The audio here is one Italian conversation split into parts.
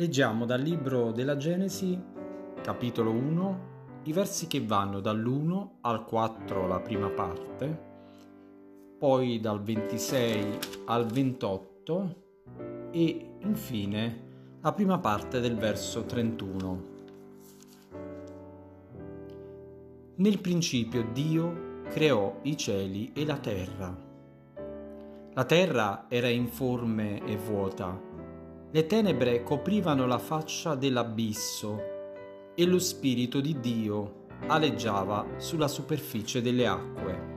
Leggiamo dal libro della Genesi, capitolo 1, i versi che vanno dall'1 al 4 la prima parte, poi dal 26 al 28 e infine la prima parte del verso 31. Nel principio Dio creò i cieli e la terra. La terra era informe e vuota le tenebre coprivano la faccia dell'abisso e lo Spirito di Dio aleggiava sulla superficie delle acque.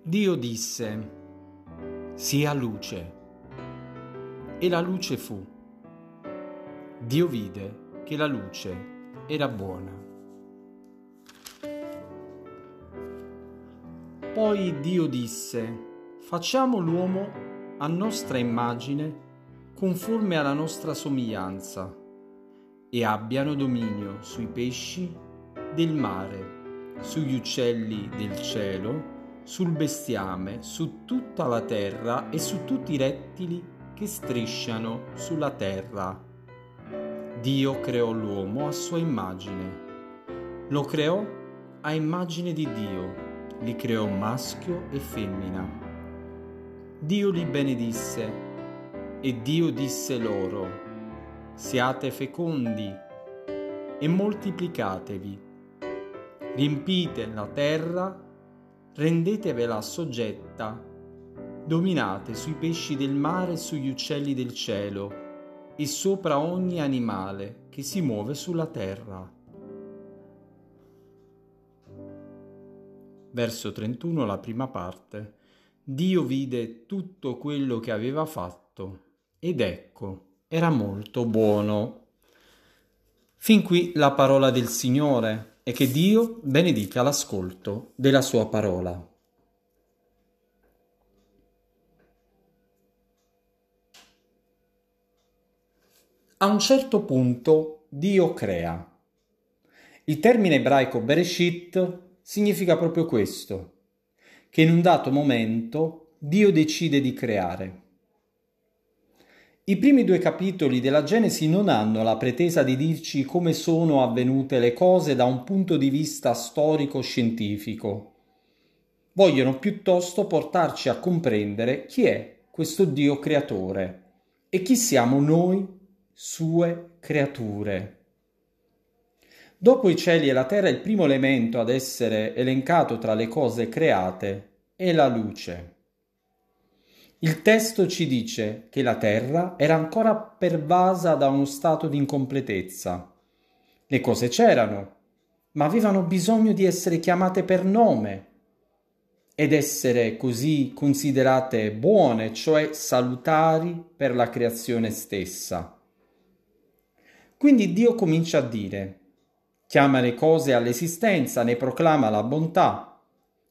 Dio disse, sia luce, e la luce fu. Dio vide che la luce era buona. Poi Dio disse, facciamo l'uomo a nostra immagine conforme alla nostra somiglianza, e abbiano dominio sui pesci del mare, sugli uccelli del cielo, sul bestiame, su tutta la terra e su tutti i rettili che strisciano sulla terra. Dio creò l'uomo a sua immagine. Lo creò a immagine di Dio, li creò maschio e femmina. Dio li benedisse e Dio disse loro, siate fecondi e moltiplicatevi, riempite la terra, rendetevela soggetta, dominate sui pesci del mare e sugli uccelli del cielo e sopra ogni animale che si muove sulla terra. Verso 31, la prima parte. Dio vide tutto quello che aveva fatto ed ecco, era molto buono. Fin qui la parola del Signore e che Dio benedica l'ascolto della sua parola. A un certo punto Dio crea. Il termine ebraico Bereshit significa proprio questo, che in un dato momento Dio decide di creare. I primi due capitoli della Genesi non hanno la pretesa di dirci come sono avvenute le cose da un punto di vista storico-scientifico. Vogliono piuttosto portarci a comprendere chi è questo Dio creatore e chi siamo noi, sue creature. Dopo i cieli e la terra il primo elemento ad essere elencato tra le cose create è la luce. Il testo ci dice che la terra era ancora pervasa da uno stato di incompletezza. Le cose c'erano, ma avevano bisogno di essere chiamate per nome ed essere così considerate buone, cioè salutari per la creazione stessa. Quindi Dio comincia a dire, chiama le cose all'esistenza, ne proclama la bontà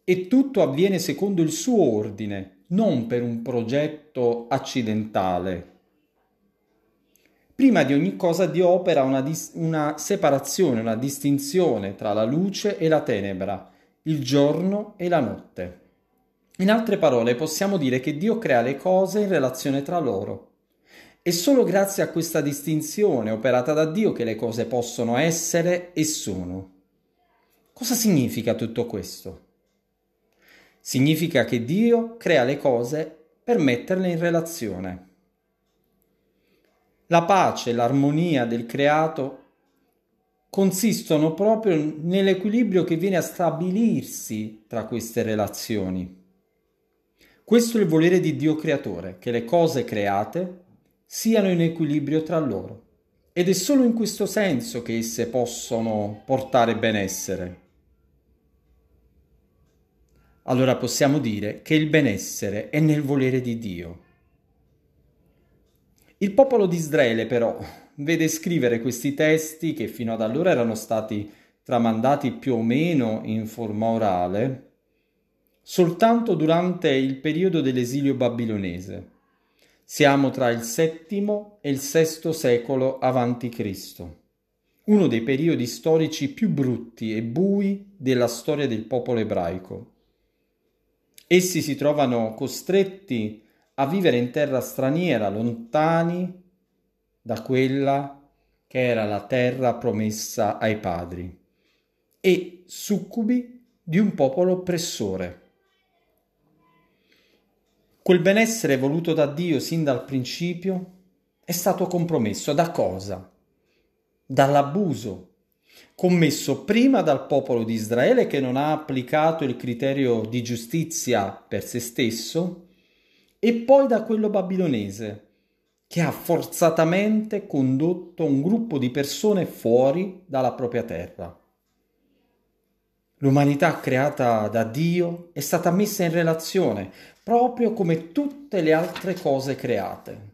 e tutto avviene secondo il suo ordine non per un progetto accidentale. Prima di ogni cosa Dio opera una, dis- una separazione, una distinzione tra la luce e la tenebra, il giorno e la notte. In altre parole possiamo dire che Dio crea le cose in relazione tra loro. È solo grazie a questa distinzione operata da Dio che le cose possono essere e sono. Cosa significa tutto questo? Significa che Dio crea le cose per metterle in relazione. La pace e l'armonia del creato consistono proprio nell'equilibrio che viene a stabilirsi tra queste relazioni. Questo è il volere di Dio creatore, che le cose create siano in equilibrio tra loro. Ed è solo in questo senso che esse possono portare benessere allora possiamo dire che il benessere è nel volere di Dio. Il popolo di Israele però vede scrivere questi testi che fino ad allora erano stati tramandati più o meno in forma orale soltanto durante il periodo dell'esilio babilonese. Siamo tra il VII e il VI secolo a.C., uno dei periodi storici più brutti e bui della storia del popolo ebraico. Essi si trovano costretti a vivere in terra straniera, lontani da quella che era la terra promessa ai padri e succubi di un popolo oppressore. Quel benessere voluto da Dio sin dal principio è stato compromesso da cosa? Dall'abuso commesso prima dal popolo di Israele che non ha applicato il criterio di giustizia per se stesso e poi da quello babilonese che ha forzatamente condotto un gruppo di persone fuori dalla propria terra. L'umanità creata da Dio è stata messa in relazione proprio come tutte le altre cose create.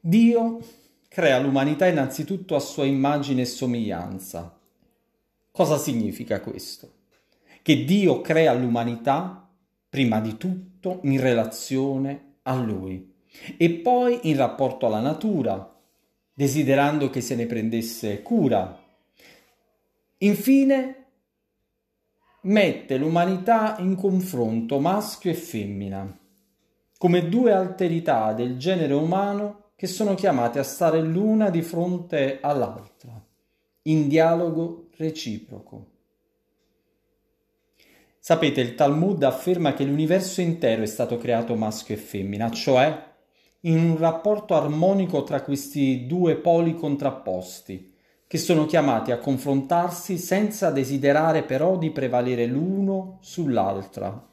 Dio crea l'umanità innanzitutto a sua immagine e somiglianza. Cosa significa questo? Che Dio crea l'umanità prima di tutto in relazione a Lui e poi in rapporto alla natura, desiderando che se ne prendesse cura. Infine mette l'umanità in confronto maschio e femmina, come due alterità del genere umano che sono chiamate a stare l'una di fronte all'altra, in dialogo reciproco. Sapete, il Talmud afferma che l'universo intero è stato creato maschio e femmina, cioè in un rapporto armonico tra questi due poli contrapposti, che sono chiamati a confrontarsi senza desiderare però di prevalere l'uno sull'altra.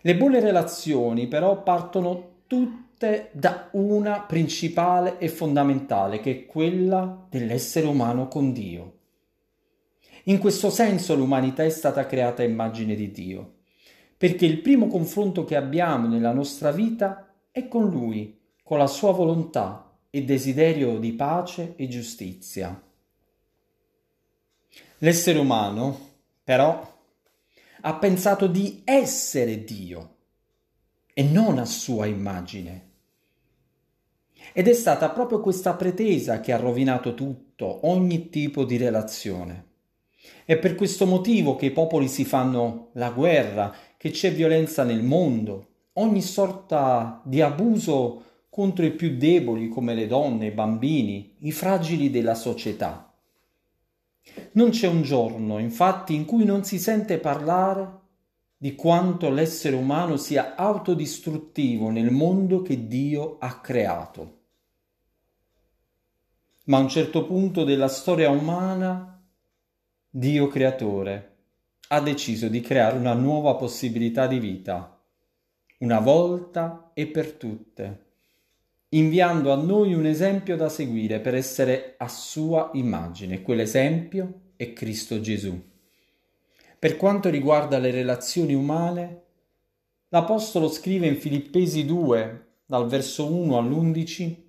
Le buone relazioni però partono tutte tutte da una principale e fondamentale, che è quella dell'essere umano con Dio. In questo senso l'umanità è stata creata a immagine di Dio, perché il primo confronto che abbiamo nella nostra vita è con Lui, con la sua volontà e desiderio di pace e giustizia. L'essere umano, però, ha pensato di essere Dio e non a sua immagine. Ed è stata proprio questa pretesa che ha rovinato tutto, ogni tipo di relazione. È per questo motivo che i popoli si fanno la guerra, che c'è violenza nel mondo, ogni sorta di abuso contro i più deboli come le donne, i bambini, i fragili della società. Non c'è un giorno, infatti, in cui non si sente parlare di quanto l'essere umano sia autodistruttivo nel mondo che Dio ha creato ma a un certo punto della storia umana Dio creatore ha deciso di creare una nuova possibilità di vita, una volta e per tutte, inviando a noi un esempio da seguire per essere a sua immagine. Quell'esempio è Cristo Gesù. Per quanto riguarda le relazioni umane, l'Apostolo scrive in Filippesi 2, dal verso 1 all'11,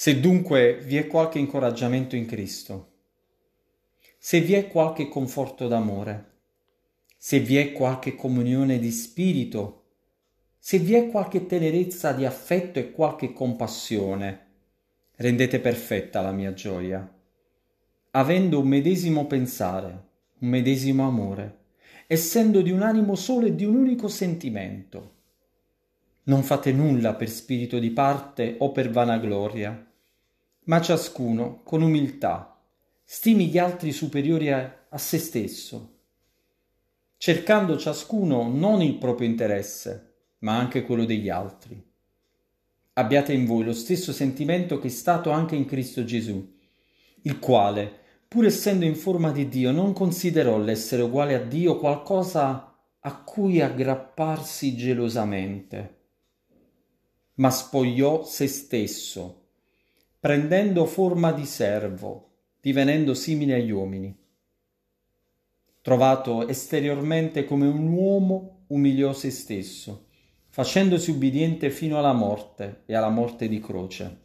se dunque vi è qualche incoraggiamento in Cristo, se vi è qualche conforto d'amore, se vi è qualche comunione di spirito, se vi è qualche tenerezza di affetto e qualche compassione, rendete perfetta la mia gioia, avendo un medesimo pensare, un medesimo amore, essendo di un animo solo e di un unico sentimento. Non fate nulla per spirito di parte o per vanagloria, ma ciascuno con umiltà stimi gli altri superiori a, a se stesso, cercando ciascuno non il proprio interesse, ma anche quello degli altri. Abbiate in voi lo stesso sentimento che è stato anche in Cristo Gesù, il quale, pur essendo in forma di Dio, non considerò l'essere uguale a Dio qualcosa a cui aggrapparsi gelosamente, ma spogliò se stesso prendendo forma di servo, divenendo simile agli uomini. Trovato esteriormente come un uomo, umiliò se stesso, facendosi ubbidiente fino alla morte e alla morte di croce.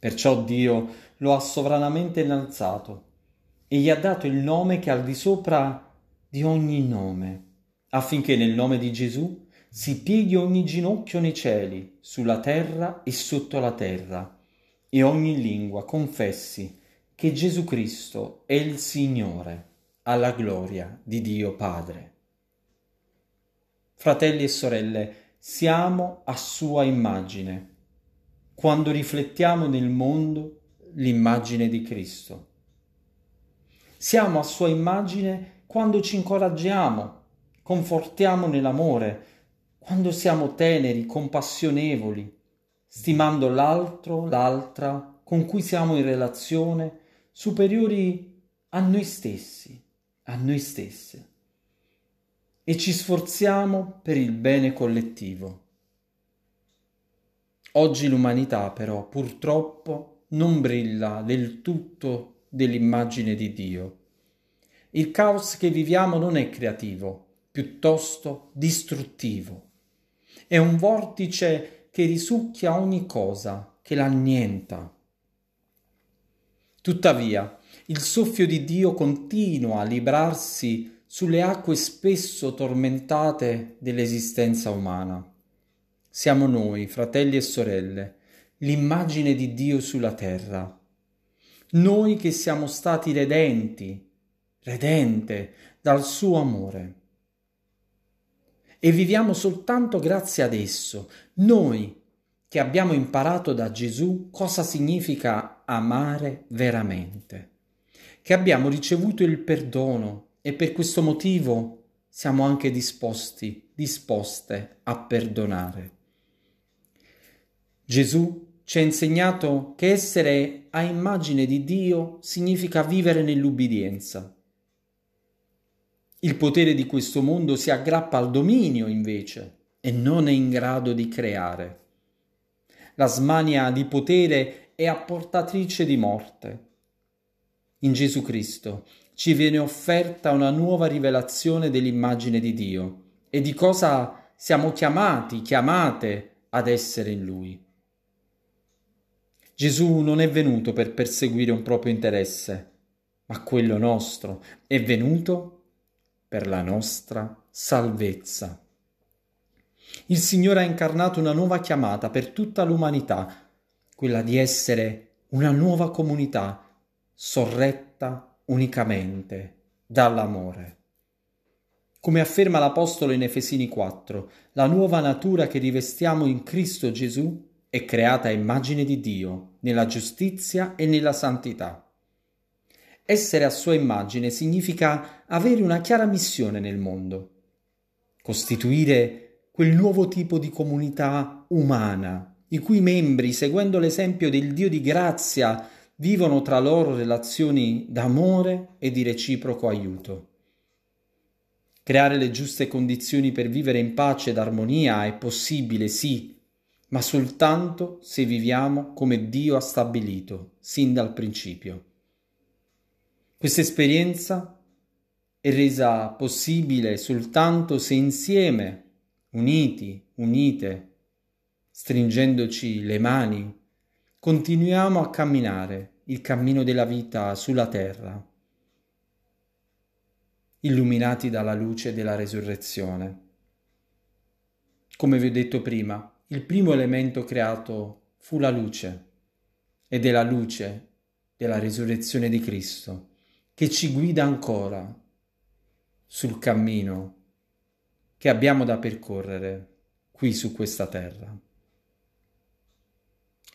Perciò Dio lo ha sovranamente innalzato e gli ha dato il nome che è al di sopra di ogni nome, affinché nel nome di Gesù si pieghi ogni ginocchio nei cieli, sulla terra e sotto la terra e ogni lingua confessi che Gesù Cristo è il Signore, alla gloria di Dio Padre. Fratelli e sorelle, siamo a sua immagine. Quando riflettiamo nel mondo l'immagine di Cristo. Siamo a sua immagine quando ci incoraggiamo, confortiamo nell'amore, quando siamo teneri, compassionevoli, stimando l'altro, l'altra con cui siamo in relazione, superiori a noi stessi, a noi stesse. E ci sforziamo per il bene collettivo. Oggi l'umanità però purtroppo non brilla del tutto dell'immagine di Dio. Il caos che viviamo non è creativo, piuttosto distruttivo. È un vortice che risucchia ogni cosa, che l'annienta. Tuttavia, il soffio di Dio continua a librarsi sulle acque spesso tormentate dell'esistenza umana. Siamo noi, fratelli e sorelle, l'immagine di Dio sulla terra. Noi che siamo stati redenti, redente dal suo amore. E viviamo soltanto grazie ad esso, noi che abbiamo imparato da Gesù cosa significa amare veramente, che abbiamo ricevuto il perdono e per questo motivo siamo anche disposti, disposte a perdonare. Gesù ci ha insegnato che essere a immagine di Dio significa vivere nell'ubbidienza. Il potere di questo mondo si aggrappa al dominio invece e non è in grado di creare. La smania di potere è apportatrice di morte. In Gesù Cristo ci viene offerta una nuova rivelazione dell'immagine di Dio e di cosa siamo chiamati, chiamate ad essere in Lui. Gesù non è venuto per perseguire un proprio interesse, ma quello nostro, è venuto per la nostra salvezza. Il Signore ha incarnato una nuova chiamata per tutta l'umanità, quella di essere una nuova comunità sorretta unicamente dall'amore. Come afferma l'Apostolo in Efesini 4, la nuova natura che rivestiamo in Cristo Gesù è creata a immagine di Dio, nella giustizia e nella santità. Essere a sua immagine significa avere una chiara missione nel mondo, costituire quel nuovo tipo di comunità umana, i cui membri, seguendo l'esempio del Dio di grazia, vivono tra loro relazioni d'amore e di reciproco aiuto. Creare le giuste condizioni per vivere in pace ed armonia è possibile, sì, ma soltanto se viviamo come Dio ha stabilito, sin dal principio. Questa esperienza è resa possibile soltanto se insieme uniti, unite, stringendoci le mani, continuiamo a camminare il cammino della vita sulla terra, illuminati dalla luce della resurrezione. Come vi ho detto prima, il primo elemento creato fu la luce ed è la luce della risurrezione di Cristo che ci guida ancora sul cammino che abbiamo da percorrere qui su questa terra.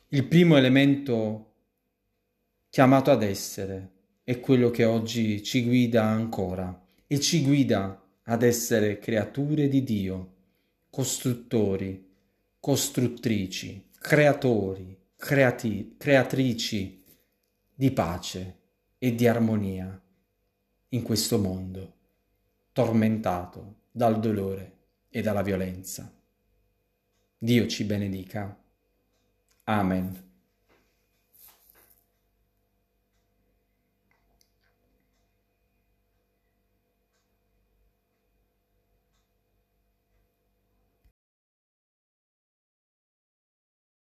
Il primo elemento chiamato ad essere è quello che oggi ci guida ancora e ci guida ad essere creature di Dio, costruttori, costruttrici, creatori, creati- creatrici di pace e di armonia in questo mondo tormentato dal dolore e dalla violenza. Dio ci benedica. Amen.